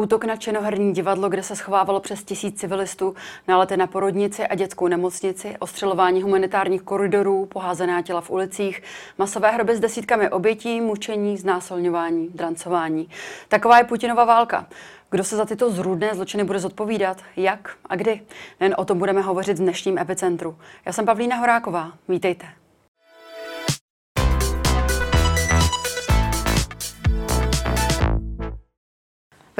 Útok na čenoherní divadlo, kde se schovávalo přes tisíc civilistů, nálety na porodnici a dětskou nemocnici, ostřelování humanitárních koridorů, poházená těla v ulicích, masové hroby s desítkami obětí, mučení, znásilňování, drancování. Taková je Putinova válka. Kdo se za tyto zrůdné zločiny bude zodpovídat? Jak a kdy? Nen o tom budeme hovořit v dnešním epicentru. Já jsem Pavlína Horáková. Vítejte.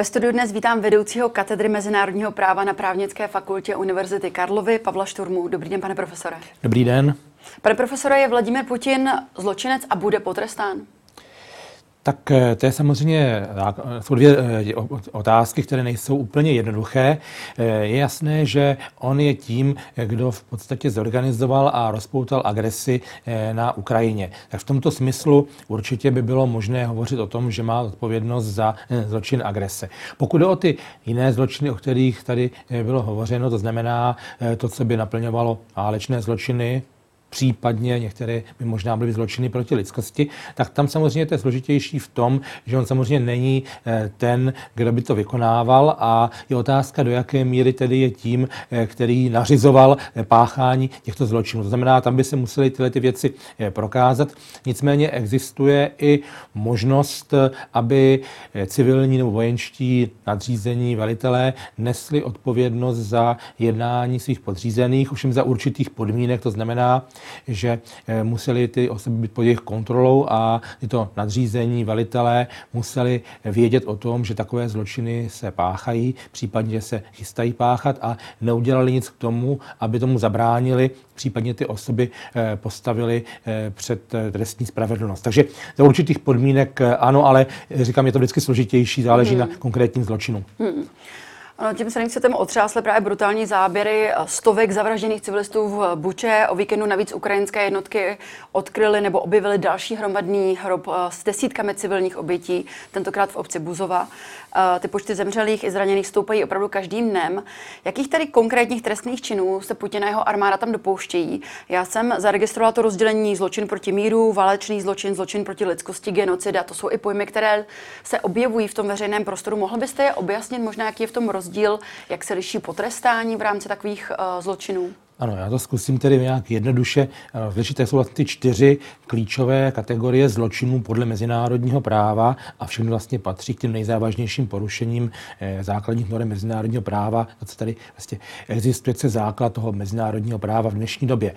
Ve studiu dnes vítám vedoucího katedry mezinárodního práva na právnické fakultě Univerzity Karlovy Pavla Šturmu. Dobrý den, pane profesore. Dobrý den. Pane profesore, je Vladimir Putin zločinec a bude potrestán? Tak eh, to je samozřejmě, eh, jsou dvě eh, otázky, které nejsou úplně jednoduché. Je jasné, že on je tím, kdo v podstatě zorganizoval a rozpoutal agresi na Ukrajině. Tak v tomto smyslu určitě by bylo možné hovořit o tom, že má odpovědnost za zločin agrese. Pokud jde o ty jiné zločiny, o kterých tady bylo hovořeno, to znamená to, co by naplňovalo válečné zločiny, případně některé by možná byly zločiny proti lidskosti, tak tam samozřejmě to je složitější v tom, že on samozřejmě není eh, ten, kdo by to vykonával a je otázka, do jaké míry tedy je tím, eh, který nařizoval eh, páchání těchto zločinů. To znamená, tam by se musely tyhle ty věci prokázat. Nicméně existuje i možnost, aby civilní nebo vojenští nadřízení velitelé nesli odpovědnost za jednání svých podřízených, ovšem za určitých podmínek, to znamená, že eh, museli ty osoby být pod jejich kontrolou a tyto nadřízení, velitelé museli vědět o tom, že takové zločiny se páchají, případně se chystají páchat a neudělali nic k tomu, aby tomu zabránili, případně ty osoby eh, postavili eh, před trestní spravedlnost. Takže za určitých podmínek ano, ale říkám, je to vždycky složitější, záleží hmm. na konkrétním zločinu. Hmm. Ano, tím se nechcete otřásly právě brutální záběry stovek zavražděných civilistů v Buče. O víkendu navíc ukrajinské jednotky odkryly nebo objevily další hromadný hrob eh, s desítkami civilních obětí, tentokrát v obci Buzova. Eh, ty počty zemřelých i zraněných stoupají opravdu každým dnem. Jakých tedy konkrétních trestných činů se Putin a jeho armáda tam dopouštějí? Já jsem zaregistrovala to rozdělení zločin proti míru, válečný zločin, zločin proti lidskosti, genocida. To jsou i pojmy, které se objevují v tom veřejném prostoru. Mohl byste je objasnit možná, jaký je v tom rozdíl, jak se liší potrestání v rámci takových uh, zločinů? Ano, já to zkusím tedy nějak jednoduše. Vyřešit, jsou vlastně ty čtyři klíčové kategorie zločinů podle mezinárodního práva a všechny vlastně patří k těm nejzávažnějším porušením eh, základních norm mezinárodního práva, to, co tady vlastně existuje, se základ toho mezinárodního práva v dnešní době.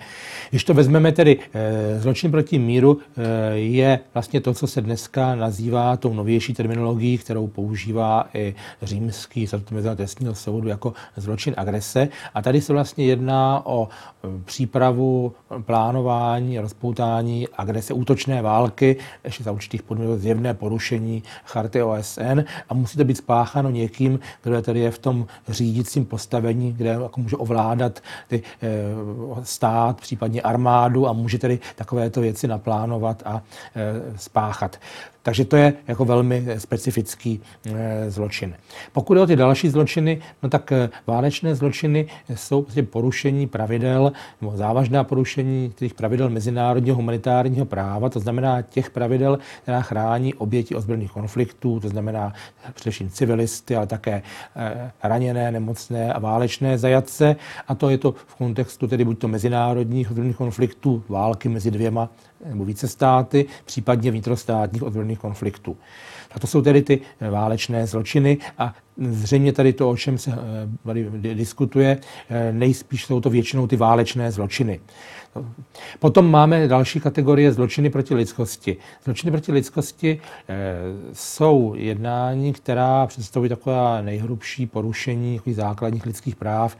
Když to vezmeme tedy, eh, zločin proti míru eh, je vlastně to, co se dneska nazývá tou novější terminologií, kterou používá i římský statut Mezinárodního soudu jako zločin agrese. A tady se vlastně jedná o o e, přípravu, plánování, rozpoutání agrese útočné války, ještě za určitých podmínek zjevné porušení charty OSN a musí to být spácháno někým, kdo tady je v tom řídícím postavení, kde jako může ovládat ty, e, stát, případně armádu a může tedy takovéto věci naplánovat a e, spáchat. Takže to je jako velmi specifický e, zločin. Pokud je o ty další zločiny, no tak e, válečné zločiny jsou prostě porušení pravidel nebo závažná porušení těch pravidel mezinárodního humanitárního práva, to znamená těch pravidel, která chrání oběti ozbrojených konfliktů, to znamená především civilisty, ale také e, raněné, nemocné a válečné zajatce. A to je to v kontextu tedy buď to mezinárodních ozbrojených konfliktů, války mezi dvěma nebo více státy, případně vnitrostátních ozbrojených konfliktů. A to jsou tedy ty válečné zločiny a zřejmě tady to, o čem se eh, tady diskutuje, eh, nejspíš jsou to většinou ty válečné zločiny. Potom máme další kategorie zločiny proti lidskosti. Zločiny proti lidskosti e, jsou jednání, která představují taková nejhrubší porušení základních lidských práv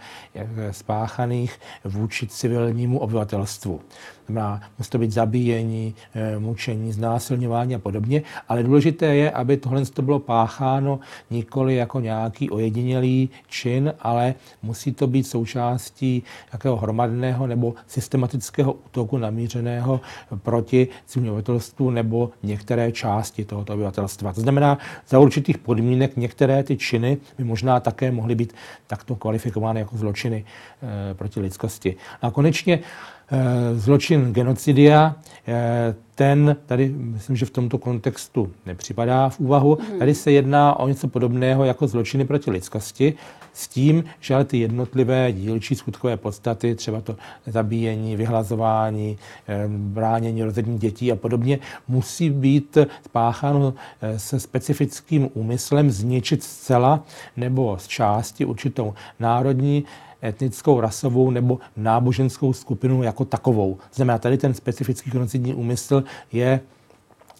spáchaných vůči civilnímu obyvatelstvu znamená, musí to být zabíjení, eh, mučení, znásilňování a podobně, ale důležité je, aby tohle to bylo pácháno nikoli jako nějaký ojedinělý čin, ale musí to být součástí jakého hromadného nebo systematického útoku namířeného proti civilnímu obyvatelstvu nebo některé části tohoto obyvatelstva. To znamená, za určitých podmínek některé ty činy by možná také mohly být takto kvalifikovány jako zločiny e, proti lidskosti. A konečně zločin genocidia, eh, ten tady, myslím, že v tomto kontextu nepřipadá v úvahu. Mm. Tady se jedná o něco podobného jako zločiny proti lidskosti, s tím, že ale ty jednotlivé dílčí skutkové podstaty, třeba to zabíjení, vyhlazování, bránění rozední dětí a podobně, musí být spácháno eh, se specifickým úmyslem zničit zcela nebo z části určitou národní etnickou, rasovou nebo náboženskou skupinu jako takovou. Znamená, tady ten specifický genocidní úmysl je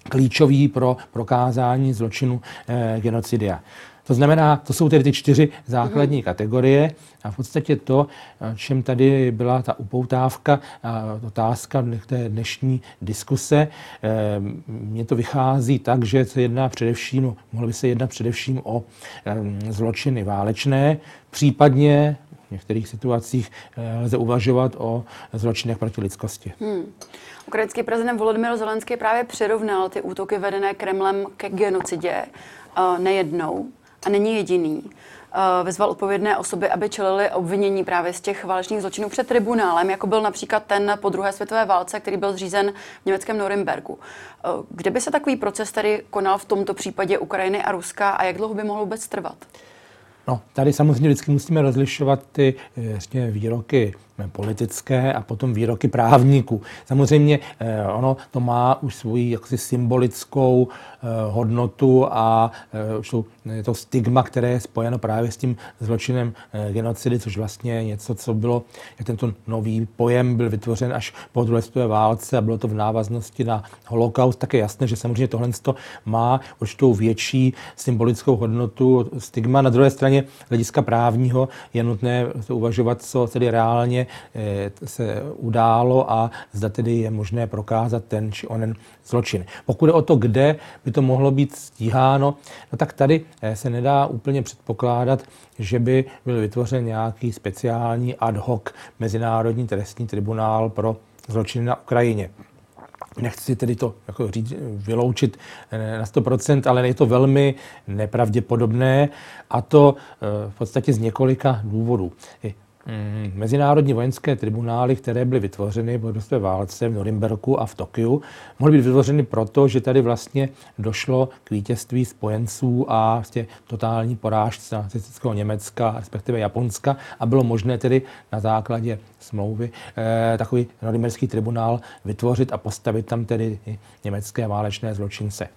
klíčový pro prokázání zločinu eh, genocidia. To znamená, to jsou tedy ty čtyři základní mm. kategorie a v podstatě to, čem tady byla ta upoutávka a otázka té dnešní diskuse, eh, mně to vychází tak, že se jedná především, no, mohlo by se jednat především o eh, zločiny válečné, případně některých situacích eh, lze uvažovat o zločinech proti lidskosti. Hmm. Ukrajinský prezident Volodymyr Zelenský právě přirovnal ty útoky vedené Kremlem ke genocidě nejednou a není jediný. Vyzval odpovědné osoby, aby čelili obvinění právě z těch válečných zločinů před tribunálem, jako byl například ten po druhé světové válce, který byl zřízen v německém Norimbergu. Kde by se takový proces tady konal v tomto případě Ukrajiny a Ruska a jak dlouho by mohl vůbec trvat? No, tady samozřejmě vždycky musíme rozlišovat ty vlastně, výroky politické a potom výroky právníků. Samozřejmě eh, ono to má už svoji jaksi symbolickou eh, hodnotu a eh, už je to stigma, které je spojeno právě s tím zločinem genocidy, což vlastně něco, co bylo, jak tento nový pojem byl vytvořen až po druhé světové válce a bylo to v návaznosti na holokaust, tak je jasné, že samozřejmě tohle má určitou větší symbolickou hodnotu stigma. Na druhé straně hlediska právního je nutné uvažovat, co tedy reálně Eh, se událo a zda tedy je možné prokázat ten či onen zločin. Pokud je o to, kde by to mohlo být stíháno, no tak tady eh, se nedá úplně předpokládat, že by byl vytvořen nějaký speciální ad hoc mezinárodní trestní tribunál pro zločiny na Ukrajině. Nechci tedy to jako říct, vyloučit eh, na 100%, ale je to velmi nepravděpodobné a to v podstatě z několika důvodů. Mm, mezinárodní vojenské tribunály, které byly vytvořeny po své válce v Norimberku a v Tokiu, mohly být vytvořeny proto, že tady vlastně došlo k vítězství spojenců a vlastně totální porážce nacistického Německa, respektive Japonska a bylo možné tedy na základě smlouvy eh, takový norimberský tribunál vytvořit a postavit tam tedy německé válečné zločince.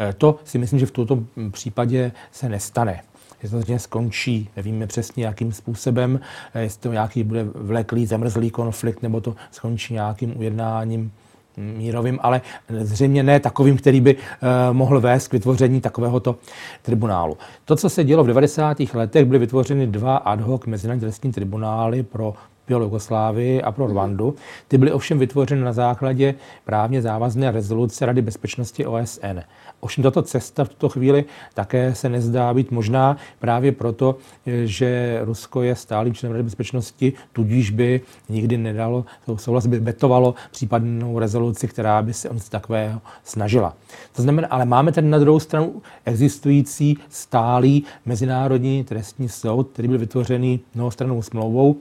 Eh, to si myslím, že v tomto případě se nestane že vlastně skončí, nevíme přesně jakým způsobem, eh, jestli to nějaký bude vleklý, zamrzlý konflikt, nebo to skončí nějakým ujednáním mírovým, ale zřejmě ne takovým, který by eh, mohl vést k vytvoření takovéhoto tribunálu. To, co se dělo v 90. letech, byly vytvořeny dva ad hoc mezinárodní trestní tribunály pro pro Jugoslávii a pro Rwandu. Ty byly ovšem vytvořeny na základě právně závazné rezoluce Rady bezpečnosti OSN. Ovšem tato cesta v tuto chvíli také se nezdá být možná právě proto, že Rusko je stálým členem Rady bezpečnosti, tudíž by nikdy nedalo, souhlas by betovalo případnou rezoluci, která by se o něco takového snažila. To znamená, ale máme tady na druhou stranu existující stálý mezinárodní trestní soud, který byl vytvořený mnohostranou smlouvou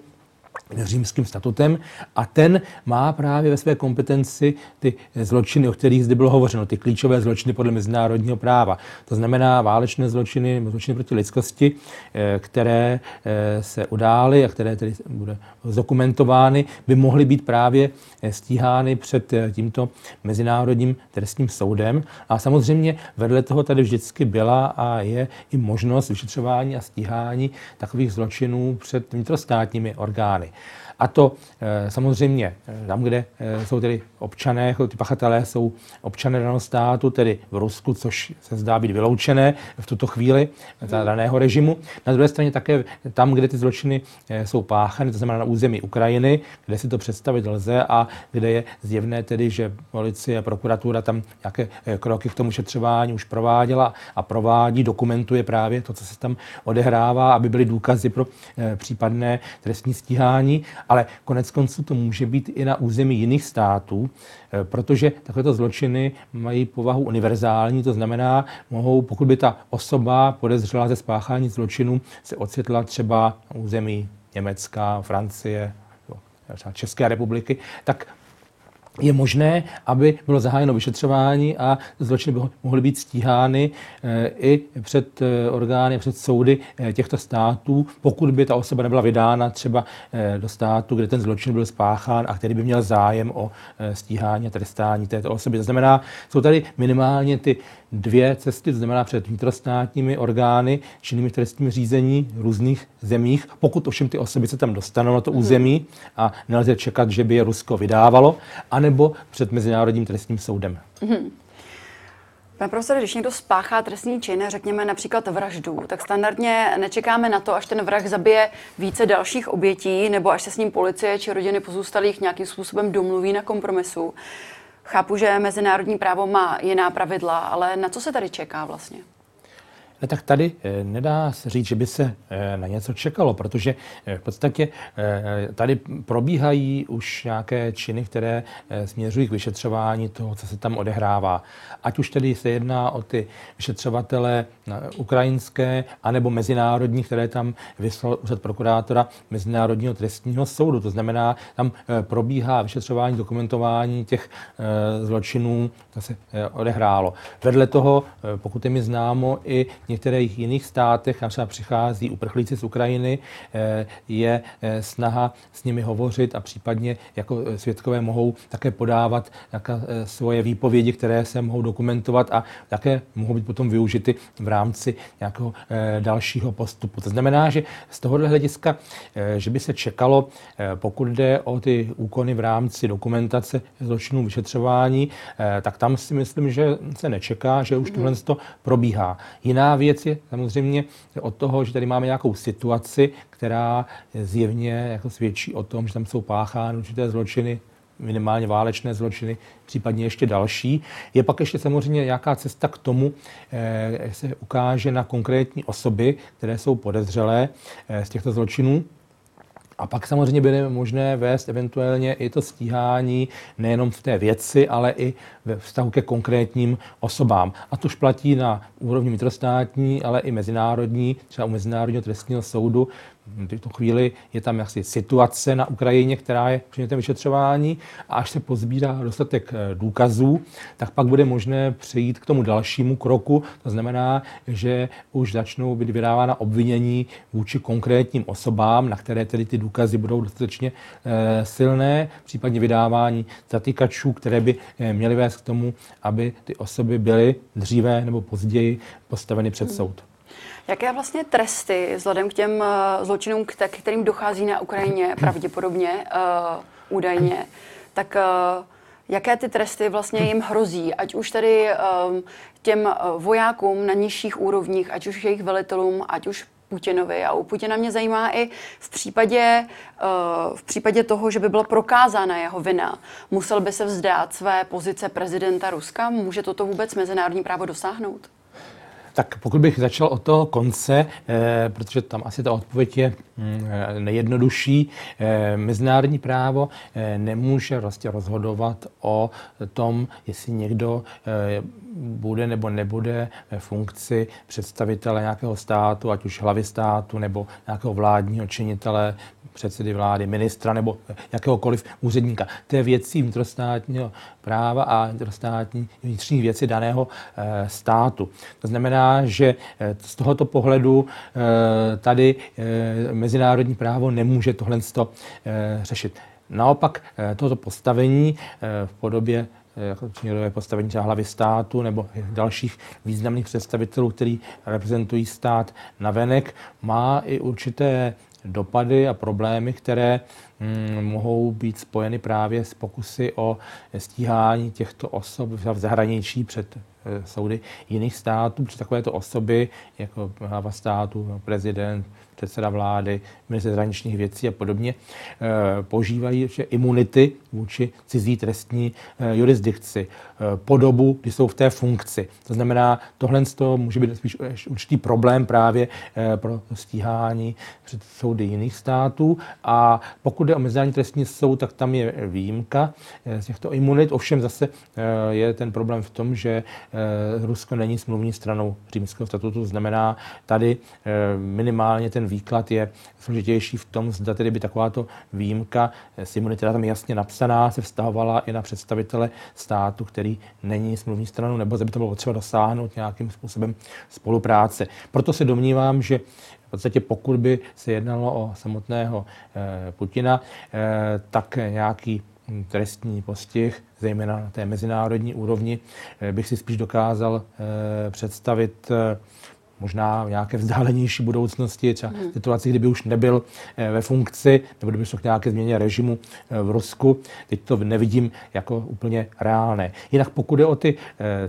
římským statutem a ten má právě ve své kompetenci ty zločiny, o kterých zde bylo hovořeno, ty klíčové zločiny podle mezinárodního práva. To znamená válečné zločiny, zločiny proti lidskosti, eh, které eh, se udály a které tedy bude zdokumentovány, by mohly být právě eh, stíhány před tímto mezinárodním trestním soudem. A samozřejmě vedle toho tady vždycky byla a je i možnost vyšetřování a stíhání takových zločinů před vnitrostátními orgány. A to eh, samozřejmě eh, tam, kde eh, jsou tedy občané, jako ty pachatelé jsou občané daného státu, tedy v Rusku, což se zdá být vyloučené v tuto chvíli za daného režimu. Na druhé straně také tam, kde ty zločiny jsou páchany, to znamená na území Ukrajiny, kde si to představit lze a kde je zjevné tedy, že policie, prokuratura tam nějaké kroky k tomu šetřování už prováděla a provádí, dokumentuje právě to, co se tam odehrává, aby byly důkazy pro případné trestní stíhání ale konec konců to může být i na území jiných států, eh, protože takovéto zločiny mají povahu univerzální, to znamená, mohou, pokud by ta osoba podezřela ze spáchání zločinu, se ocitla třeba na území Německa, Francie, třeba České republiky, tak je možné, aby bylo zahájeno vyšetřování a zločiny by mohly být stíhány eh, i před eh, orgány, před soudy eh, těchto států, pokud by ta osoba nebyla vydána třeba do státu, kde ten zločin byl spáchán a který by měl zájem o stíhání a trestání této osoby. To znamená, jsou tady minimálně ty dvě cesty, to znamená před vnitrostátními orgány činnými v trestním řízení v různých zemích, pokud ovšem ty osoby se tam dostanou na to mhm. území a nelze čekat, že by je Rusko vydávalo, anebo před Mezinárodním trestním soudem. Mm-hmm. Pane profesore, když někdo spáchá trestný čin, řekněme například vraždu, tak standardně nečekáme na to, až ten vrah zabije více dalších obětí, nebo až se s ním policie či rodiny pozůstalých nějakým způsobem domluví na kompromisu. Chápu, že mezinárodní právo má jiná pravidla, ale na co se tady čeká vlastně? Ne, tak tady eh, nedá se říct, že by se eh, na něco čekalo, protože eh, v podstatě tady probíhají už nějaké činy, které směřují k vyšetřování toho, co se tam odehrává. Ať už tedy se jedná o ty vyšetřovatele ukrajinské, anebo mezinárodní, které tam vyslal úřad prokurátora Mezinárodního trestního soudu. To znamená, tam probíhá vyšetřování, dokumentování těch zločinů, co se odehrálo. Vedle toho, pokud je mi známo, i některých jiných státech, kam třeba přichází uprchlíci z Ukrajiny, eh, je eh, snaha s nimi hovořit a případně jako eh, svědkové mohou také podávat svoje výpovědi, které se mohou dokumentovat a také mohou být potom využity v rámci nějakého dalšího postupu. To znamená, že z tohohle hlediska, že by se čekalo, pokud jde o ty úkony v rámci dokumentace zločinů vyšetřování, tak tam si myslím, že se nečeká, že už mhm. tohle to probíhá. Jiná věc je samozřejmě od toho, že tady máme nějakou situaci, která zjevně jako svědčí o tom, že tam jsou páchány určité zločiny, minimálně válečné zločiny, případně ještě další. Je pak ještě samozřejmě nějaká cesta k tomu, eh, se ukáže na konkrétní osoby, které jsou podezřelé eh, z těchto zločinů. A pak samozřejmě bude možné vést eventuálně i to stíhání nejenom v té věci, ale i ve vztahu ke konkrétním osobám. A to už platí na úrovni vnitrostátní, ale i mezinárodní, třeba u Mezinárodního trestního soudu, v této chvíli je tam jaksi situace na Ukrajině, která je předmětem vyšetřování a až se pozbírá dostatek eh, důkazů, tak pak bude možné přejít k tomu dalšímu kroku. To znamená, že už začnou být vydávána obvinění vůči konkrétním osobám, na které tedy ty důkazy budou dostatečně e, silné, případně vydávání zatýkačů, které by e, měly vést k tomu, aby ty osoby byly dříve nebo později postaveny před soud. Jaké vlastně tresty vzhledem k těm uh, zločinům, kterým dochází na Ukrajině pravděpodobně, uh, údajně, tak uh, jaké ty tresty vlastně jim hrozí, ať už tady um, těm vojákům na nižších úrovních, ať už jejich velitelům, ať už Putinovi. A u Putina mě zajímá i v případě, v případě toho, že by byla prokázána jeho vina. Musel by se vzdát své pozice prezidenta Ruska? Může toto vůbec mezinárodní právo dosáhnout? Tak pokud bych začal od toho konce, eh, protože tam asi ta odpověď je hm, eh, nejjednodušší, eh, mezinárodní právo nemůže vlastně rozhodovat o tom, jestli někdo bude nebo nebude ve funkci představitele nějakého státu, ať už hlavy státu nebo nějakého vládního činitele, předsedy vlády, ministra nebo jakéhokoliv úředníka. To je věcí vnitrostátního práva a vnitrostátní vnitřních věcí daného e, státu. To znamená, že e, z tohoto pohledu e, tady mezinárodní právo nemůže tohle řešit. Naopak toto postavení v podobě jako činové postavení třeba hlavy státu nebo dalších významných představitelů, který reprezentují stát na venek, má i určité dopady a problémy, které mohou být spojeny právě s pokusy o stíhání těchto osob v zahraničí před eh, soudy jiných států, protože takovéto osoby, jako hlava státu, prezident, předseda vlády, minister zahraničních věcí a podobně, eh, požívají imunity vůči cizí trestní eh, jurisdikci eh, po dobu, kdy jsou v té funkci. To znamená, tohle může být spíš určitý problém právě pro stíhání před soudy jiných států. A pokud jde o Mezinárodní trestní soud, tak tam je výjimka z těchto imunit. Ovšem zase je ten problém v tom, že Rusko není smluvní stranou římského statutu, to znamená, tady minimálně ten výklad je složitější v tom, zda tedy by takováto výjimka s imunity, která tam jasně napsaná, se vztahovala i na představitele státu, který není smluvní stranou, nebo zda by to bylo potřeba dosáhnout nějakým způsobem spolupráce. Proto se domnívám, že v podstatě pokud by se jednalo o samotného eh, Putina, eh, tak nějaký trestní postih, zejména na té mezinárodní úrovni, eh, bych si spíš dokázal představit možná v nějaké vzdálenější budoucnosti, třeba v situaci, kdyby už nebyl ve funkci, nebo kdyby šlo k nějaké změně režimu v Rusku. Teď to nevidím jako úplně reálné. Jinak pokud je o ty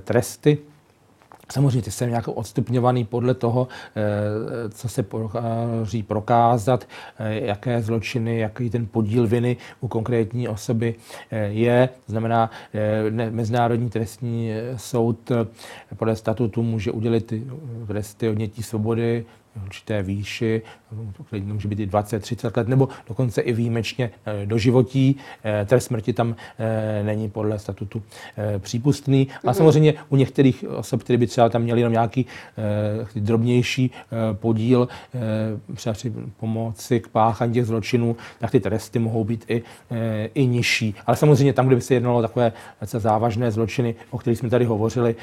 tresty, Samozřejmě jsem nějak odstupňovaný podle toho, eh, co se podaří prokázat, eh, jaké zločiny, jaký ten podíl viny u konkrétní osoby eh, je. Znamená, Mezinárodní trestní soud podle statutu může udělit tresty odnětí svobody určité výši, klidně může být i 20, 30 let, nebo dokonce i výjimečně eh, do životí. Eh, trest smrti tam eh, není podle statutu přípustný. A mm-hmm. samozřejmě u některých osob, které by třeba tam měli jenom nějaký drobnější podíl třeba při pomoci k páchání těch zločinů, tak ty tresty mohou být i, i nižší. Ale samozřejmě tam, kde by se jednalo o takové závažné zločiny, o kterých jsme tady hovořili,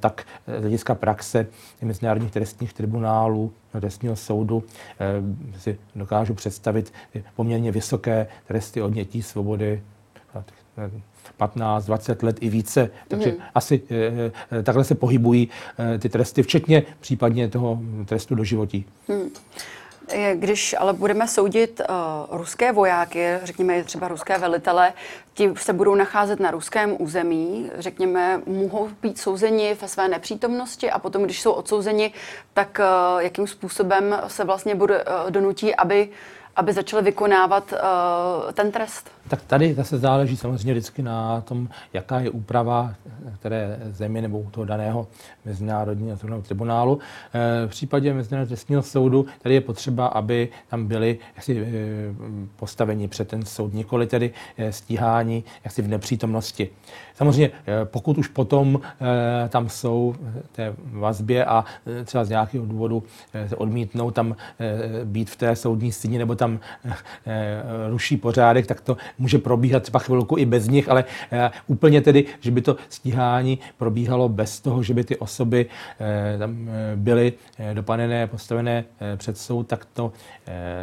tak z hlediska praxe mezinárodních trestních tribunálů trestního soudu eh, si dokážu představit poměrně vysoké tresty odnětí svobody 15, 20 let i více. Takže mm. asi e, takhle se pohybují e, ty tresty, včetně případně toho trestu do životí. Mm. Když ale budeme soudit uh, ruské vojáky, řekněme třeba ruské velitele, ti se budou nacházet na ruském území, řekněme, mohou být souzeni ve své nepřítomnosti a potom, když jsou odsouzeni, tak uh, jakým způsobem se vlastně bude, uh, donutí, aby, aby začali vykonávat uh, ten trest? Tak tady zase záleží samozřejmě vždycky na tom, jaká je úprava které zemi nebo toho daného mezinárodního tribunálu. Eh, v případě Mezinárodního trestního soudu tady je potřeba, aby tam byli jaksi, eh, postaveni před ten soud, nikoli tedy eh, stíhání jaksi v nepřítomnosti. Samozřejmě, pokud už potom tam jsou té vazbě a třeba z nějakého důvodu odmítnou tam být v té soudní síni nebo tam ruší pořádek, tak to může probíhat třeba chvilku i bez nich, ale úplně tedy, že by to stíhání probíhalo bez toho, že by ty osoby eh, tam eh, byly eh, dopadené, postavené před soud, tak to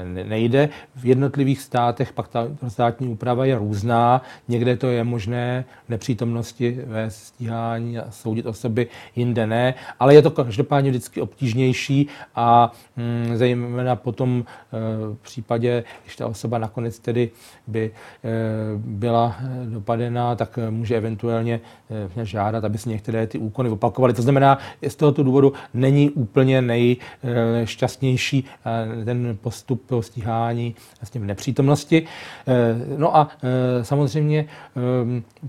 nejde. V jednotlivých státech pak ta státní úprava je různá. Někde to je možné v nepřítomnosti ve stíhání a soudit osoby, jinde ne, ale je to každopádně vždycky obtížnější a hm, zejména potom v případě, když ta osoba nakonec tedy by byla dopadená, tak může eventuálně žádat, aby se některé ty úkony opakovaly. To znamená, z tohoto důvodu není úplně nejšťastnější eh, ten postup stíhání vlastně v nepřítomnosti. Eh, no a eh, samozřejmě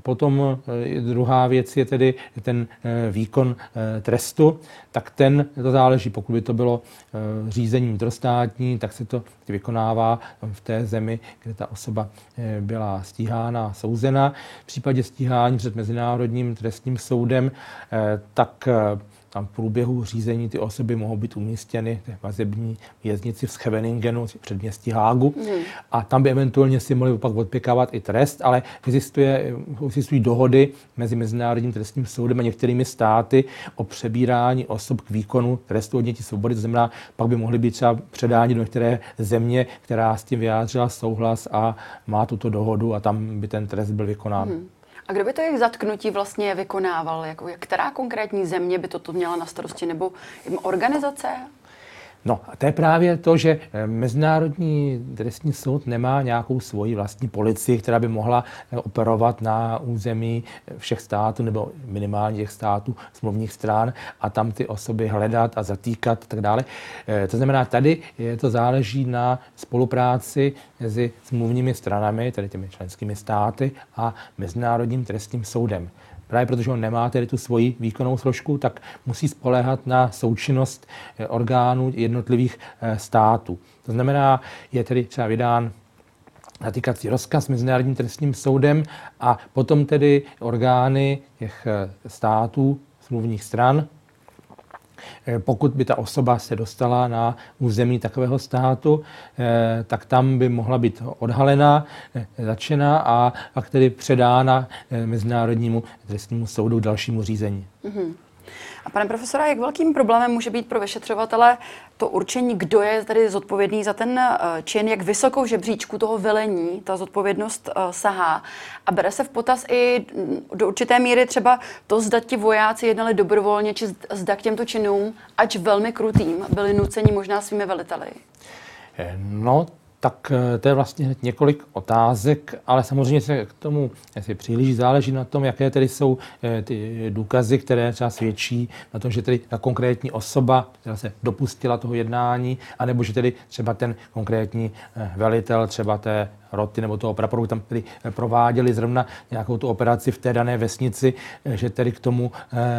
potom druhá věc je tedy ten výkon trestu, tak ten, to záleží, pokud by to bylo řízení vnitrostátní, tak se to vykonává v té zemi, kde ta osoba byla stíhána, souzena. V případě stíhání před mezinárodním trestním soudem, eh, tak eh, tam v průběhu řízení ty osoby mohou být umístěny v vazební věznici v Scheveningenu, v předměstí Hágu. Mm. A tam by eventuálně si mohli pak odpěkávat i trest, ale existuje, existují dohody mezi Mezinárodním trestním soudem a některými státy o přebírání osob k výkonu trestu odnětí svobody. To znamená, pak by mohly být třeba předáni do některé země, která s tím vyjádřila souhlas a má tuto dohodu a tam by ten trest byl vykonán. Mm. A kdo by to jejich zatknutí vlastně vykonával? Jako, která konkrétní země by toto měla na starosti? Nebo organizace? No, a to je právě to, že eh, Mezinárodní trestní soud nemá nějakou svoji vlastní policii, která by mohla eh, operovat na území eh, všech států nebo minimálně těch států smluvních stran a tam ty osoby hledat a zatýkat a tak dále. To znamená, tady to záleží na spolupráci mezi smluvními stranami, tedy těmi členskými státy a Mezinárodním trestním soudem právě protože on nemá tedy tu svoji výkonnou složku, tak musí spoléhat na součinnost eh, orgánů jednotlivých eh, států. To znamená, je tedy třeba vydán zatýkací rozkaz Mezinárodním trestním soudem a potom tedy orgány těch států, smluvních stran, Eh, pokud by ta osoba se dostala na území takového státu, eh, tak tam by mohla být odhalena, eh, začena a pak tedy předána Mezinárodnímu trestnímu soudu dalšímu řízení. Mm-hmm. A pane profesora, jak velkým problémem může být pro vyšetřovatele to určení, kdo je tady zodpovědný za ten eh, čin, jak vysokou žebříčku toho velení ta zodpovědnost uh, sahá. A bere se v potaz i mm, do určité míry třeba to, zda ti vojáci jednali dobrovolně, či zda k těmto činům, ač velmi krutým, byli nuceni možná svými veliteli. No, tak eh, to je vlastně hned několik otázek, ale samozřejmě se k tomu jestli příliš záleží na tom, jaké tedy jsou eh, ty důkazy, které třeba svědčí na tom, že tedy ta konkrétní osoba, která se dopustila toho jednání, anebo že tedy třeba ten konkrétní eh, velitel třeba té roty nebo toho praporu tam tedy prováděli zrovna nějakou tu operaci v té dané vesnici, že tedy k tomu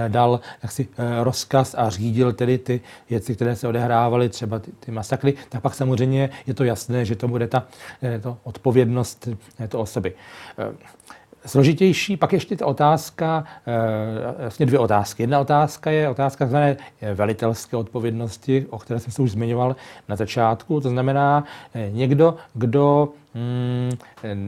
dal jaksi rozkaz a řídil tedy ty věci, které se odehrávaly, třeba ty, ty masakry, tak pak samozřejmě je to jasné, že to bude ta to odpovědnost této osoby. Složitější, pak ještě ta otázka, vlastně dvě otázky. Jedna otázka je otázka tzv. velitelské odpovědnosti, o které jsem se už zmiňoval na začátku. To znamená někdo, kdo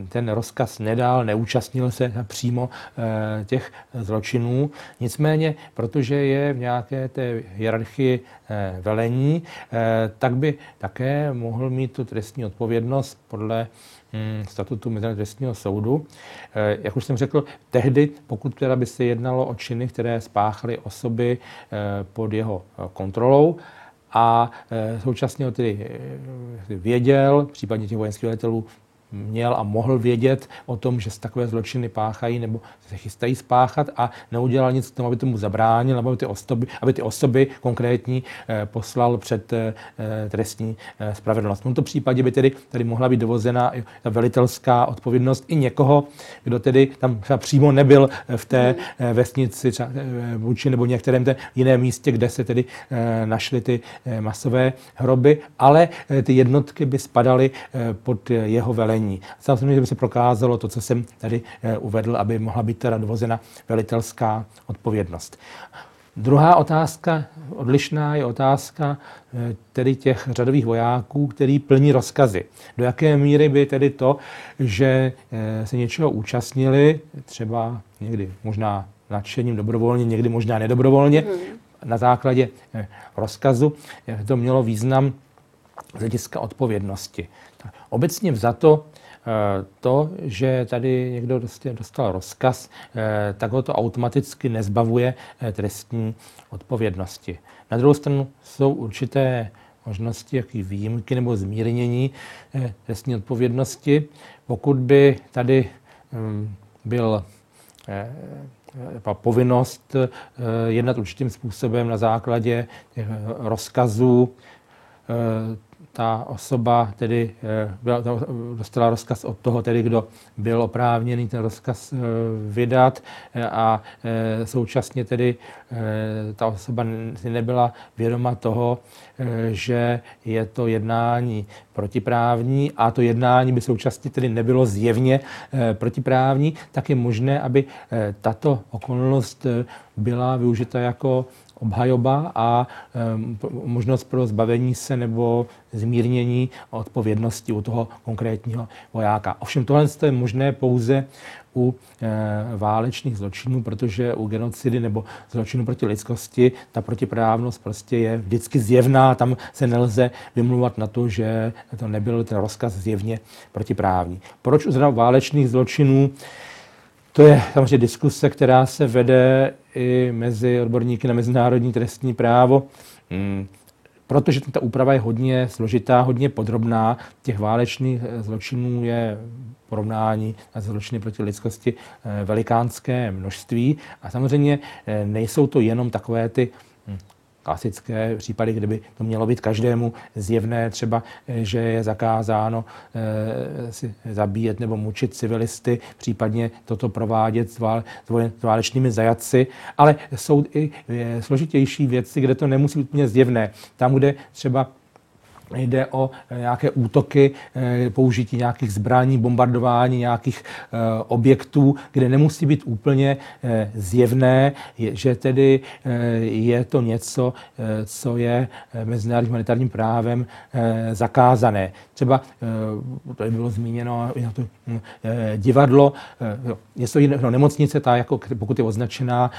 ten rozkaz nedal, neúčastnil se přímo eh, těch zločinů. Nicméně, protože je v nějaké té hierarchii eh, velení, eh, tak by také mohl mít tu trestní odpovědnost podle hmm, statutu Mezinárodního trestního soudu. Jak už jsem řekl, tehdy, pokud teda by se jednalo o činy, které spáchaly osoby pod jeho kontrolou, a současně ho tedy věděl, případně těch vojenských velitelů měl a mohl vědět o tom, že se takové zločiny páchají nebo se chystají spáchat a neudělal nic k tomu, aby tomu zabránil, nebo aby ty osoby, aby ty osoby konkrétní eh, poslal před eh, trestní eh, spravedlnost. V tomto případě by tedy tady mohla být dovozena ta velitelská odpovědnost i někoho, kdo tedy tam třeba přímo nebyl v té vesnici třeba vůči nebo některém té jiném místě, kde se tedy našly ty masové hroby, ale ty jednotky by spadaly pod jeho velení velení. Samozřejmě by se prokázalo to, co jsem tady eh, uvedl, aby mohla být teda dovozena velitelská odpovědnost. Druhá otázka, odlišná, je otázka eh, tedy těch řadových vojáků, který plní rozkazy. Do jaké míry by tedy to, že eh, se něčeho účastnili, třeba někdy možná nadšením dobrovolně, někdy možná nedobrovolně, hmm. na základě rozkazu, to mělo význam z hlediska odpovědnosti. Obecně vzato eh, to, že tady někdo dostal rozkaz, eh, tak ho to automaticky nezbavuje eh, trestní odpovědnosti. Na druhou stranu jsou určité možnosti, jaký výjimky nebo zmírnění trestní odpovědnosti. Pokud by tady hm, byl povinnost jednat určitým způsobem na základě rozkazů, ta osoba tedy eh, dostala rozkaz od toho, tedy, kdo byl oprávněný ten rozkaz eh, vydat. Eh, a současně tedy ta osoba si nebyla vědoma toho, že je to jednání protiprávní. A to jednání by současně tedy nebylo zjevně protiprávní, tak je možné, aby tato okolnost byla využita jako obhajoba a možnost pro zbavení se nebo zmírnění odpovědnosti u toho konkrétního vojáka. Ovšem tohle je možné pouze u e, válečných zločinů, protože u genocidy nebo zločinu proti lidskosti ta protiprávnost prostě je vždycky zjevná, tam se nelze vymluvat na to, že to nebyl ten rozkaz zjevně protiprávní. Proč u válečných zločinů to je samozřejmě diskuse, která se vede i mezi odborníky na mezinárodní trestní právo. Hmm. Protože ta úprava je hodně složitá, hodně podrobná, těch válečných eh, zločinů je porovnání na zločiny proti lidskosti eh, velikánské množství. A samozřejmě eh, nejsou to jenom takové ty hm, klasické případy, kdyby to mělo být každému zjevné, třeba, eh, že je zakázáno e, si zabíjet nebo mučit civilisty, případně toto provádět s, vál, s válečnými zajatci, ale jsou i e, složitější věci, kde to nemusí být úplně zjevné. Tam, kde třeba jde o nějaké útoky, použití nějakých zbraní, bombardování nějakých objektů, kde nemusí být úplně zjevné, že tedy je to něco, co je mezinárodním humanitárním právem zakázané. Třeba tady bylo zmíněno to divadlo, něco jiného, no, nemocnice, ta jako, pokud je označená,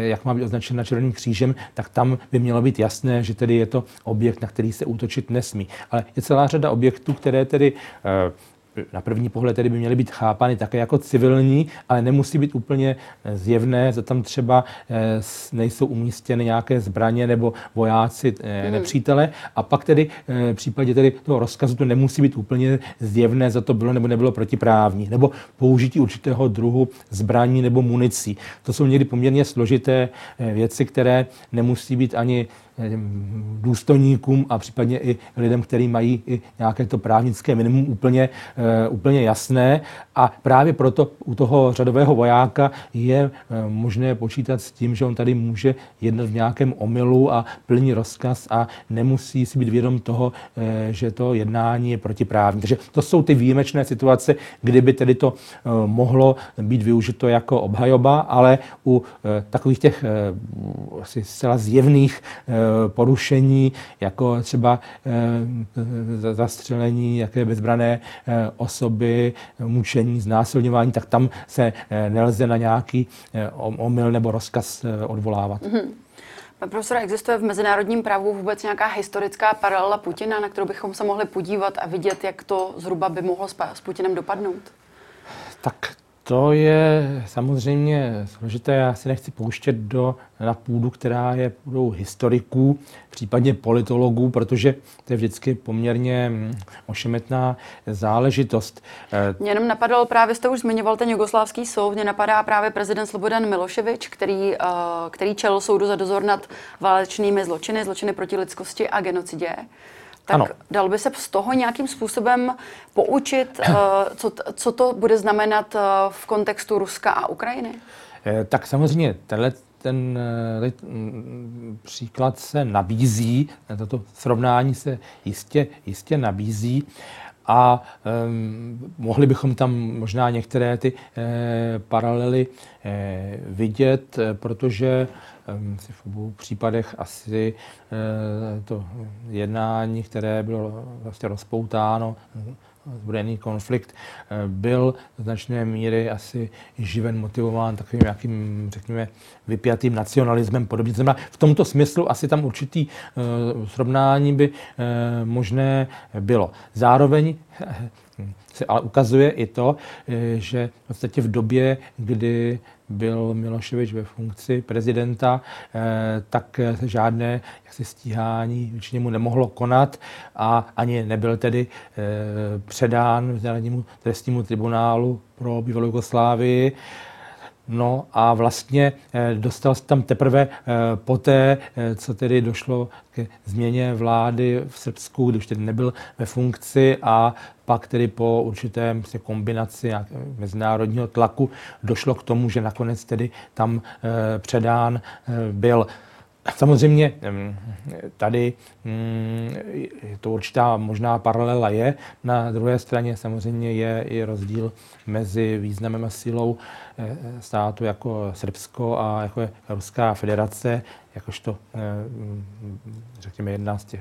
jak má být označena Červeným křížem, tak tam by mělo být jasné, že tedy je to objekt, na který se útočit nesmí. Ale je celá řada objektů, které tedy eh, na první pohled tedy by měly být chápány také jako civilní, ale nemusí být úplně eh, zjevné, že tam třeba eh, nejsou umístěny nějaké zbraně nebo vojáci mm. nepřítele. A pak tedy v případě tedy toho rozkazu to nemusí být úplně zjevné, za to bylo nebo nebylo protiprávní. Nebo použití určitého druhu zbraní nebo municí. To jsou někdy poměrně složité věci, které nemusí být ani důstojníkům a případně i lidem, kteří mají i nějaké to právnické minimum úplně, uh, úplně jasné. A právě proto u toho řadového vojáka je uh, možné počítat s tím, že on tady může jednat v nějakém omylu a plní rozkaz a nemusí si být vědom toho, že to jednání je protiprávní. Takže to jsou ty výjimečné situace, kdyby tedy to mohlo být využito jako obhajoba, ale u takových těch asi zcela zjevných porušení, jako třeba eh, zastřelení jaké bezbrané eh, osoby, mučení, znásilňování, tak tam se eh, nelze na nějaký omyl nebo rozkaz odvolávat. Mm-hmm. Pane profesore, existuje v mezinárodním právu vůbec nějaká historická paralela Putina, na kterou bychom se mohli podívat a vidět, jak to zhruba by mohlo s Putinem dopadnout? Tak to je samozřejmě složité. Já si nechci pouštět do, na půdu, která je půdou historiků, případně politologů, protože to je vždycky poměrně mm, ošemetná záležitost. Mě jenom napadal, právě jste už zmiňoval ten jugoslávský soud, mě napadá právě prezident Slobodan Miloševič, který, eh, který čel soudu za dozor nad válečnými zločiny, zločiny proti lidskosti a genocidě. Tak ano. dal by se z toho nějakým způsobem poučit, eh, co, co to bude znamenat eh, v kontextu Ruska a Ukrajiny? Eh, tak samozřejmě tenhle ten mm, příklad se nabízí, toto srovnání se jistě, jistě nabízí a um, mohli bychom tam možná některé ty eh, paralely eh, vidět, protože si v obou případech asi eh, to jednání, které bylo vlastně rozpoutáno, zbrojený konflikt, eh, byl do značné míry asi živen, motivován takovým nějakým, řekněme, vypjatým nacionalismem podobně. Znamená, v tomto smyslu asi tam určitý uh, srovnání by uh, možné bylo. Zároveň se ale ukazuje i to, že v podstatě v době, kdy byl Miloševič ve funkci prezidenta, eh, tak žádné jaksi stíhání určitě mu nemohlo konat a ani nebyl tedy eh, předán Mezinárodnímu trestnímu tribunálu pro bývalou Jugoslávii. No a vlastně eh, dostal se tam teprve poté, co tedy došlo ke změně vlády v Srbsku, když tedy nebyl ve funkci a pak tedy po určité kombinaci mezinárodního tlaku došlo k tomu, že nakonec tedy tam eh, předán eh, byl. Samozřejmě tady mm, to určitá možná paralela je. Na druhé straně samozřejmě je i rozdíl mezi významem a silou eh, státu jako Srbsko a jako Ruská federace, jakožto řekněme jedna z těch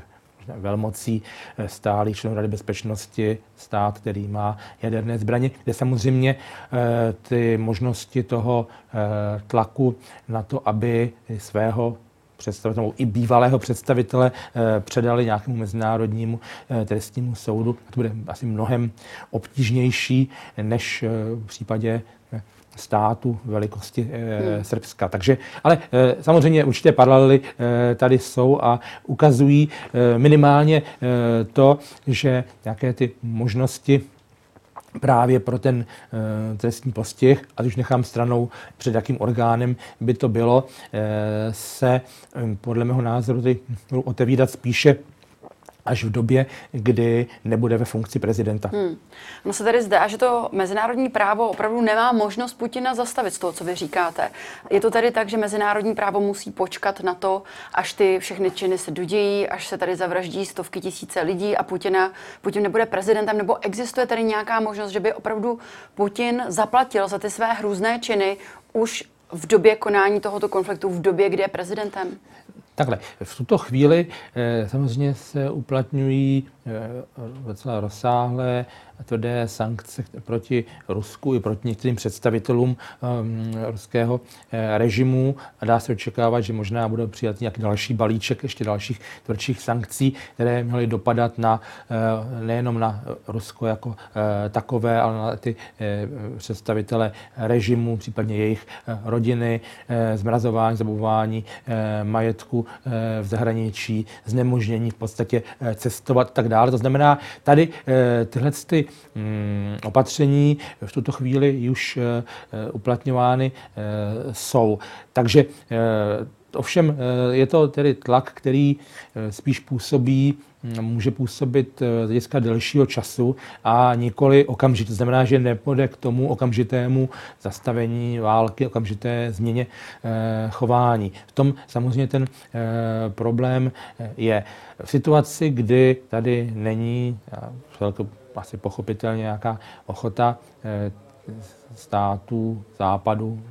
velmocí eh, stálý člen Rady bezpečnosti, stát, který má jaderné zbraně, kde samozřejmě eh, ty možnosti toho eh, tlaku na to, aby svého představitele, i bývalého představitele předali nějakému mezinárodnímu trestnímu soudu. To bude asi mnohem obtížnější než v případě státu velikosti e, hmm. Srbska. Takže, ale e, samozřejmě určité paralely e, tady jsou a ukazují e, minimálně e, to, že nějaké ty možnosti právě pro ten e, trestní postih, a už nechám stranou, před jakým orgánem by to bylo, e, se e, podle mého názoru ty otevírat spíše až v době, kdy nebude ve funkci prezidenta. Hmm. No se tady zdá, že to mezinárodní právo opravdu nemá možnost Putina zastavit z toho, co vy říkáte. Je to tady tak, že mezinárodní právo musí počkat na to, až ty všechny činy se dodějí, až se tady zavraždí stovky tisíce lidí a Putina, Putin nebude prezidentem, nebo existuje tady nějaká možnost, že by opravdu Putin zaplatil za ty své hrůzné činy už v době konání tohoto konfliktu, v době, kdy je prezidentem? Takhle, v tuto chvíli eh, samozřejmě se uplatňují docela rozsáhlé tvrdé sankce proti Rusku i proti některým představitelům um, ruského eh, režimu a dá se očekávat, že možná bude přijat nějaký další balíček ještě dalších tvrdších sankcí, které měly dopadat na, eh, nejenom na Rusko jako takové, ale na ty představitele režimu, případně jejich rodiny, zmrazování, zabuvání eh, majetku v zahraničí, znemožnění v podstatě cestovat tak dále. To znamená, tady eh, tyhle ty Mm, opatření v tuto chvíli už eh, uplatňovány eh, jsou. Takže ovšem je to tedy tlak, který spíš působí mm, může působit z hlediska delšího času a nikoli okamžitě. To znamená, že nepůjde k tomu okamžitému zastavení války, okamžité změně chování. V tom samozřejmě ten problém je. V situaci, kdy tady není asi pochopitelně nějaká ochota eh, států západu,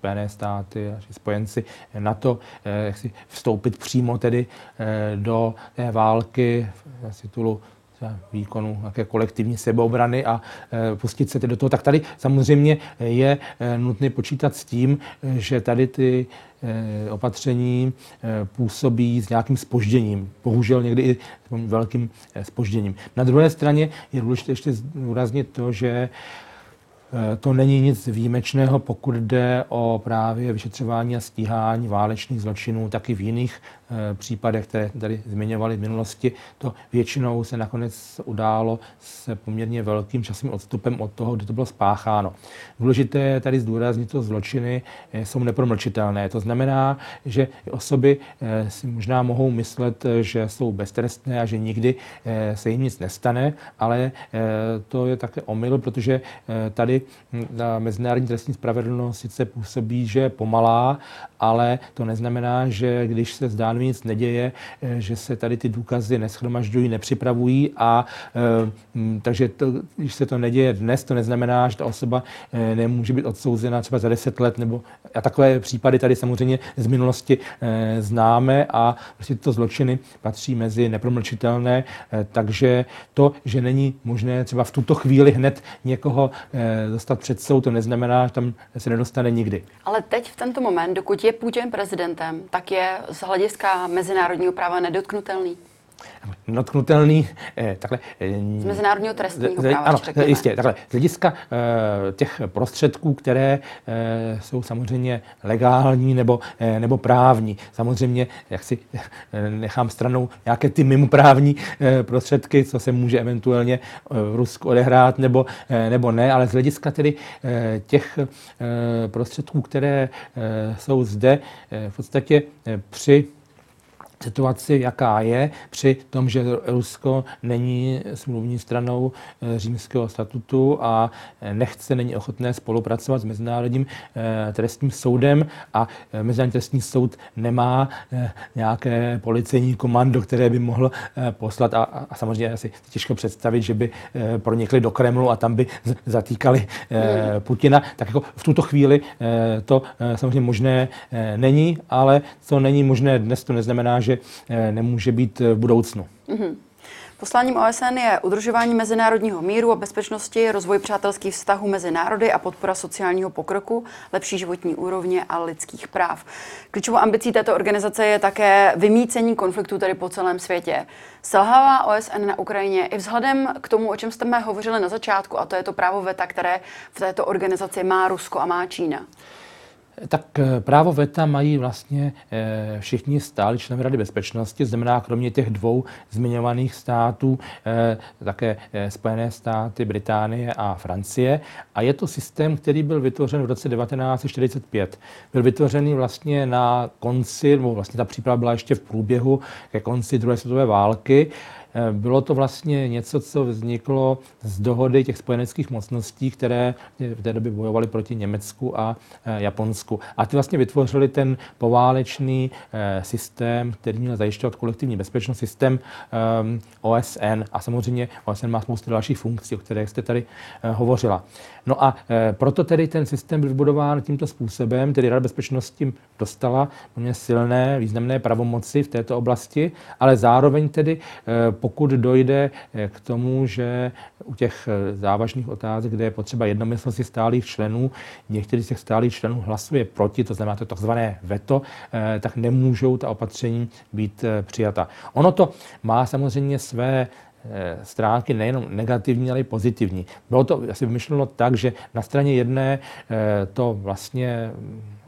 Spojené státy a spojenci na to, eh, jak si vstoupit přímo tedy eh, do té války z titulu výkonu nějaké kolektivní sebeobrany a pustit se do toho, tak tady samozřejmě je nutné počítat s tím, že tady ty opatření působí s nějakým spožděním. Bohužel někdy i velkým spožděním. Na druhé straně je důležité ještě zdůraznit to, že Eh, to není nic výjimečného, pokud jde o právě vyšetřování a stíhání válečných zločinů, taky v jiných případech, které tady zmiňovali v minulosti. To většinou se nakonec událo s poměrně velkým časovým odstupem od toho, kdy to bylo spácháno. Důležité je tady zdůraznit, že zločiny e, jsou nepromlčitelné. To znamená, že osoby e, si možná mohou myslet, že jsou beztrestné a že nikdy se jim nic nestane, ale to je také omyl, protože tady na mezinárodní trestní spravedlnost sice působí, že je pomalá, ale to neznamená, že když se zdánlivě nic neděje, eh, že se tady ty důkazy neschromažďují, nepřipravují a e, takže to, když se to neděje dnes, to neznamená, že ta osoba e, nemůže být odsouzena třeba za 10 let nebo a takové případy tady samozřejmě z minulosti známe a prostě tyto zločiny patří mezi nepromlčitelné, takže to, že není možné třeba v tuto chvíli hned někoho dostat před soud, to neznamená, že tam se nedostane nikdy. Ale teď v tento moment, dokud je Putin prezidentem, tak je z hlediska mezinárodního práva nedotknutelný dotknutelný, eh, takhle... Eh, z mezinárodního trestního práva, Ano, řekněme. jistě, takhle. Z hlediska eh, těch prostředků, které eh, jsou samozřejmě legální nebo, eh, nebo právní. Samozřejmě, jak si eh, nechám stranou nějaké ty mimoprávní eh, prostředky, co se může eventuálně eh, v Rusku odehrát nebo, eh, nebo ne, ale z hlediska tedy eh, těch eh, prostředků, které eh, jsou zde eh, v podstatě eh, při situaci, jaká je, při tom, že Rusko není smluvní stranou eh, římského statutu a eh, nechce, není ochotné spolupracovat s Mezinárodním eh, trestním soudem a Mezinárodní trestní soud nemá nějaké policejní komando, které by mohl poslat a, a samozřejmě asi těžko představit, že by pronikli do Kremlu a tam by zatýkali Putina. Tak jako v tuto chvíli to samozřejmě možné není, ale co není možné dnes, to neznamená, že že eh, nemůže být v budoucnu. Mm-hmm. Posláním OSN je udržování mezinárodního míru a bezpečnosti, rozvoj přátelských vztahů mezi národy a podpora sociálního pokroku, lepší životní úrovně a lidských práv. Klíčovou ambicí této organizace je také vymícení konfliktů tady po celém světě. Selhává OSN na Ukrajině i vzhledem k tomu, o čem jste hovořili na začátku, a to je to právo VETA, které v této organizaci má Rusko a má Čína. Tak eh, právo VETA mají vlastně eh, všichni stáli členové Rady bezpečnosti, znamená kromě těch dvou zmiňovaných států eh, také Spojené státy, Británie a Francie. A je to systém, který byl vytvořen v roce 1945. Byl vytvořený vlastně na konci, nebo vlastně ta příprava byla ještě v průběhu ke konci druhé světové války bylo to vlastně něco, co vzniklo z dohody těch spojeneckých mocností, které v té době bojovaly proti Německu a Japonsku. A ty vlastně vytvořili ten poválečný systém, který měl zajišťovat kolektivní bezpečnost, systém OSN. A samozřejmě OSN má spoustu dalších funkcí, o kterých jste tady hovořila. No a proto tedy ten systém byl vybudován tímto způsobem, tedy Rada bezpečnosti dostala silné, významné pravomoci v této oblasti, ale zároveň tedy, eh, pokud dojde eh, k tomu, že u těch eh, závažných otázek, kde je potřeba jednomyslnosti stálých členů, některý z těch stálých členů hlasuje proti, to znamená to takzvané veto, tak nemůžou ta opatření být přijata. Ono to má samozřejmě své stránky nejenom negativní, ale i pozitivní. Bylo to asi vymyšleno tak, že na straně jedné to vlastně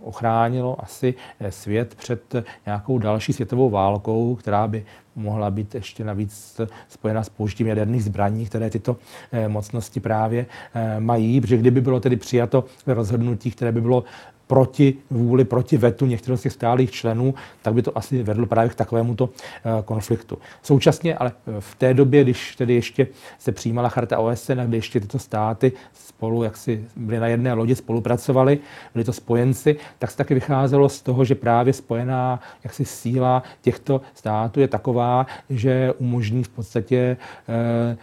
ochránilo asi eh, svět před nějakou další světovou válkou, která by mohla být ještě navíc spojena s použitím jaderných zbraní, které tyto eh, mocnosti právě eh, mají, protože kdyby bylo tedy přijato rozhodnutí, které by bylo proti vůli, proti vetu některých z těch stálých členů, tak by to asi vedlo právě k takovémuto eh, konfliktu. Současně ale eh, v té době, když tedy ještě se přijímala charta OSN kdy ještě tyto státy spolu, jak si byly na jedné lodi, spolupracovali, byli to spojenci, tak se taky vycházelo z toho, že právě spojená jaksi síla těchto států je taková, že umožní v podstatě eh,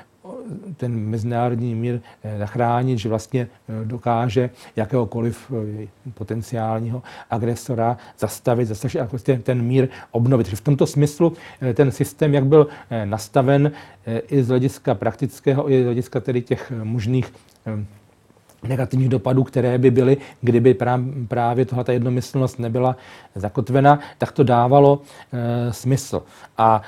ten mezinárodní mír eh, zachránit, že vlastně eh, dokáže jakéhokoliv eh, potenciálního agresora zastavit, zastavit a vlastně ten mír obnovit. v tomto smyslu ten systém, jak byl nastaven i z hlediska praktického, i z hlediska tedy těch možných negativních dopadů, které by byly, kdyby právě tohle jednomyslnost nebyla zakotvena, tak to dávalo e, smysl. A,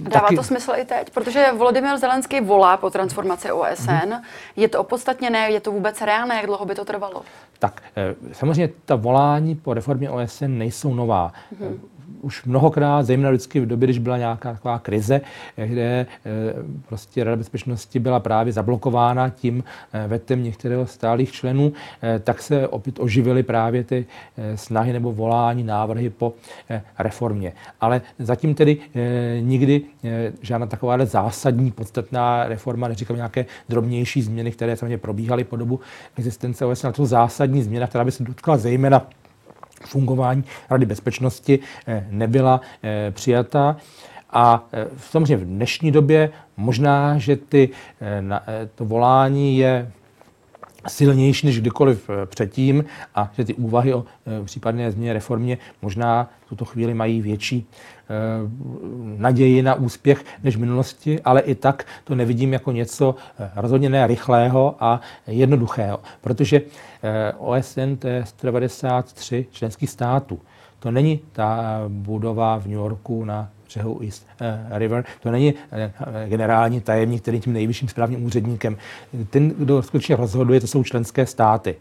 e, Dává taky... to smysl i teď, protože Volodymyr Zelenský volá po transformaci OSN. Hmm. Je to opodstatněné, je to vůbec reálné, jak dlouho by to trvalo? Tak e, samozřejmě ta volání po reformě OSN nejsou nová. Hmm už mnohokrát, zejména vždycky v době, když byla nějaká taková krize, kde eh, prostě Rada bezpečnosti byla právě zablokována tím eh, vetem některého stálých členů, eh, tak se opět oživily právě ty snahy nebo volání, návrhy po reformě. Ale zatím tedy nikdy žádná taková zásadní, podstatná reforma, neříkám nějaké drobnější změny, které samozřejmě probíhaly po dobu existence OSN, ale to zásadní změna, která by se dotkla zejména fungování Rady bezpečnosti eh, nebyla eh, přijata. A eh, samozřejmě v dnešní době možná, že ty, to volání je silnější než kdykoliv předtím a že ty úvahy o případné změně reformě možná v tuto chvíli mají větší Eh, naději na úspěch než v minulosti, ale i tak to nevidím jako něco eh, rozhodně ne rychlého a jednoduchého, protože eh, OSN to je 193 členských států. To není ta budova v New Yorku na břehu East River. To není generální tajemník, který je tím nejvyšším správním úředníkem. Ten, kdo skutečně rozhoduje, to jsou členské státy.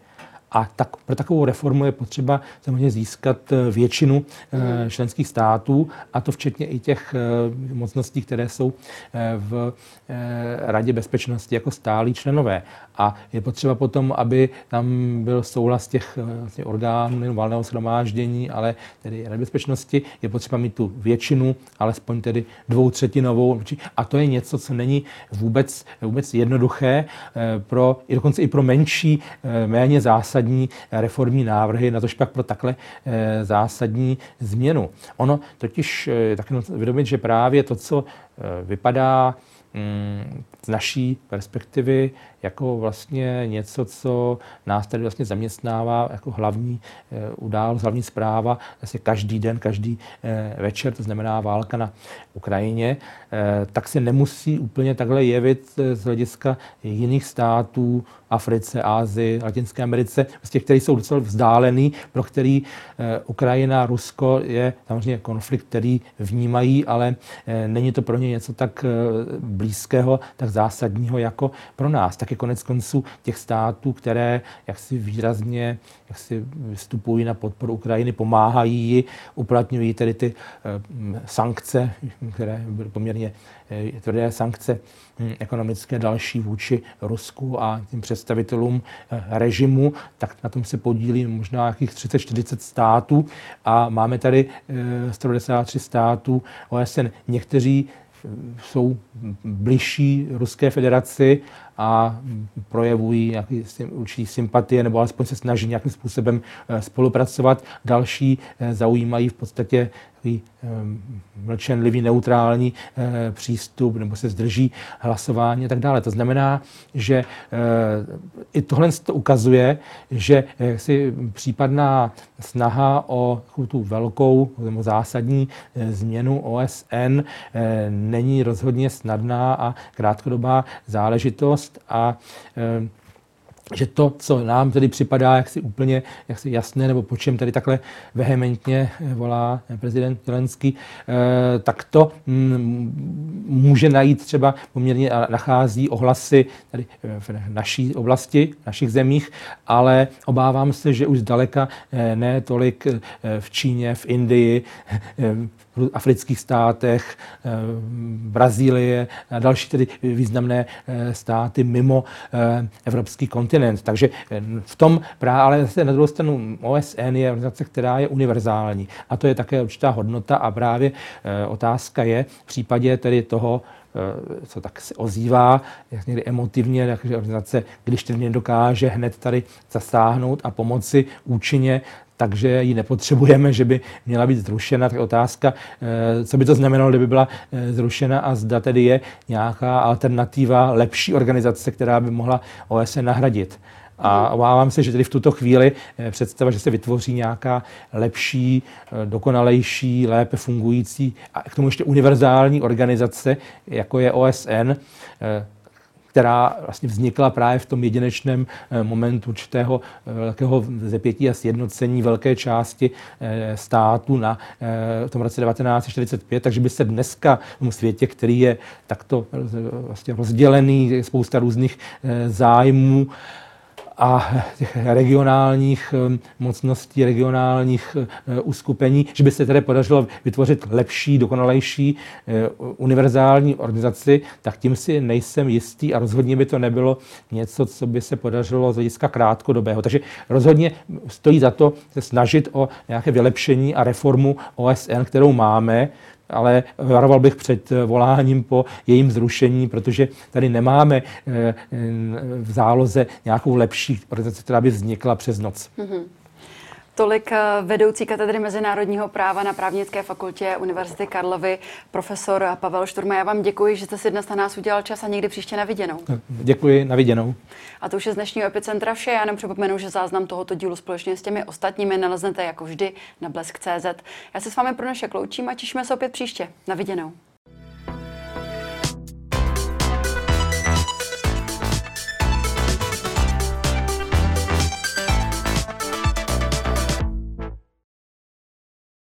A tak, pro takovou reformu je potřeba samozřejmě získat eh, většinu eh, členských států, a to včetně i těch eh, mocností, které jsou v Radě bezpečnosti jako stálí členové. A je potřeba potom, aby tam byl souhlas těch vlastně orgánů valného shromáždění, ale tedy Rady bezpečnosti, je potřeba mít tu většinu, alespoň tedy dvoutřetinovou. A to je něco, co není vůbec, vůbec jednoduché pro, i dokonce i pro menší, méně zásadní zásadní reformní návrhy, na to pak pro takhle eh, zásadní změnu. Ono totiž eh, tak vědomit, že právě to, co eh, vypadá mm, z naší perspektivy jako vlastně něco, co nás tady vlastně zaměstnává jako hlavní událost, hlavní zpráva vlastně každý den, každý večer, to znamená válka na Ukrajině, tak se nemusí úplně takhle jevit z hlediska jiných států, Africe, Ázii, Latinské Americe, z těch, které jsou docela vzdálený, pro který eh, Ukrajina, Rusko je samozřejmě konflikt, který vnímají, ale eh, není to pro ně něco tak eh, blízkého, tak zásadního jako pro nás. Tak je konec konců těch států, které jaksi výrazně jaksi vystupují na podporu Ukrajiny, pomáhají ji, uplatňují tedy ty sankce, které byly poměrně tvrdé sankce hm, ekonomické další vůči Rusku a tím představitelům eh, režimu, tak na tom se podílí možná nějakých 30-40 států a máme tady 193 eh, států OSN. Někteří jsou bližší Ruské federaci a projevují nějaký určitý sympatie nebo alespoň se snaží nějakým způsobem eh, spolupracovat. Další eh, zaujímají v podstatě eh, mlčenlivý, neutrální přístup nebo se zdrží hlasování a tak dále. To znamená, že i tohle to ukazuje, že si případná snaha o tu velkou nebo zásadní změnu OSN není rozhodně snadná a krátkodobá záležitost a eh, že to, co nám tedy připadá jaksi úplně jaksi jasné, nebo po čem tady takhle vehementně volá prezident Zelenský, eh, tak to mm, může najít třeba poměrně a nachází ohlasy tady v naší oblasti, v našich zemích, ale obávám se, že už zdaleka eh, ne tolik v Číně, v Indii, v afrických státech, eh, Brazílie a další tedy významné eh, státy mimo eh, evropský kontinent. Takže v tom právě, ale zase na druhou stranu OSN je organizace, která je univerzální. A to je také určitá hodnota a právě otázka je v případě tedy toho, co tak se ozývá, jak někdy emotivně, že organizace, když ten nedokáže hned tady zasáhnout a pomoci účinně, takže ji nepotřebujeme, že by měla být zrušena. Tak otázka, eh, co by to znamenalo, kdyby byla eh, zrušena a zda tedy je nějaká alternativa, lepší organizace, která by mohla OSN nahradit. A obávám se, že tedy v tuto chvíli eh, představa, že se vytvoří nějaká lepší, dokonalejší, lépe fungující a k tomu ještě univerzální organizace, jako je OSN, která vlastně vznikla právě v tom jedinečném eh, momentu určitého eh, velkého zepětí a sjednocení velké části eh, státu na v tom roce 1945, takže by se dneska v tom světě, který je takto vlastně rozdělený, spousta různých zájmů, a těch regionálních um, mocností, regionálních uh, uskupení, že by se tedy podařilo vytvořit lepší, dokonalejší uh, univerzální organizaci, tak tím si nejsem jistý a rozhodně by to nebylo něco, co by se podařilo z hlediska krátkodobého. Takže rozhodně stojí za to se snažit o nějaké vylepšení a reformu OSN, kterou máme, ale varoval bych před voláním po jejím zrušení, protože tady nemáme eh, v záloze nějakou lepší organizaci, která by vznikla přes noc. Mm-hmm. Tolik eh, vedoucí katedry mezinárodního práva na právnické fakultě Univerzity Karlovy, profesor Pavel Šturma. Já vám děkuji, že jste si dnes na nás udělal čas a někdy příště na viděnou. Děkuji, na viděnou. A to už je z dnešního epicentra vše. Já jenom připomenu, že záznam tohoto dílu společně s těmi ostatními naleznete jako vždy na blesk.cz. Já se s vámi pro naše kloučím a těšíme se opět příště. Na viděnou.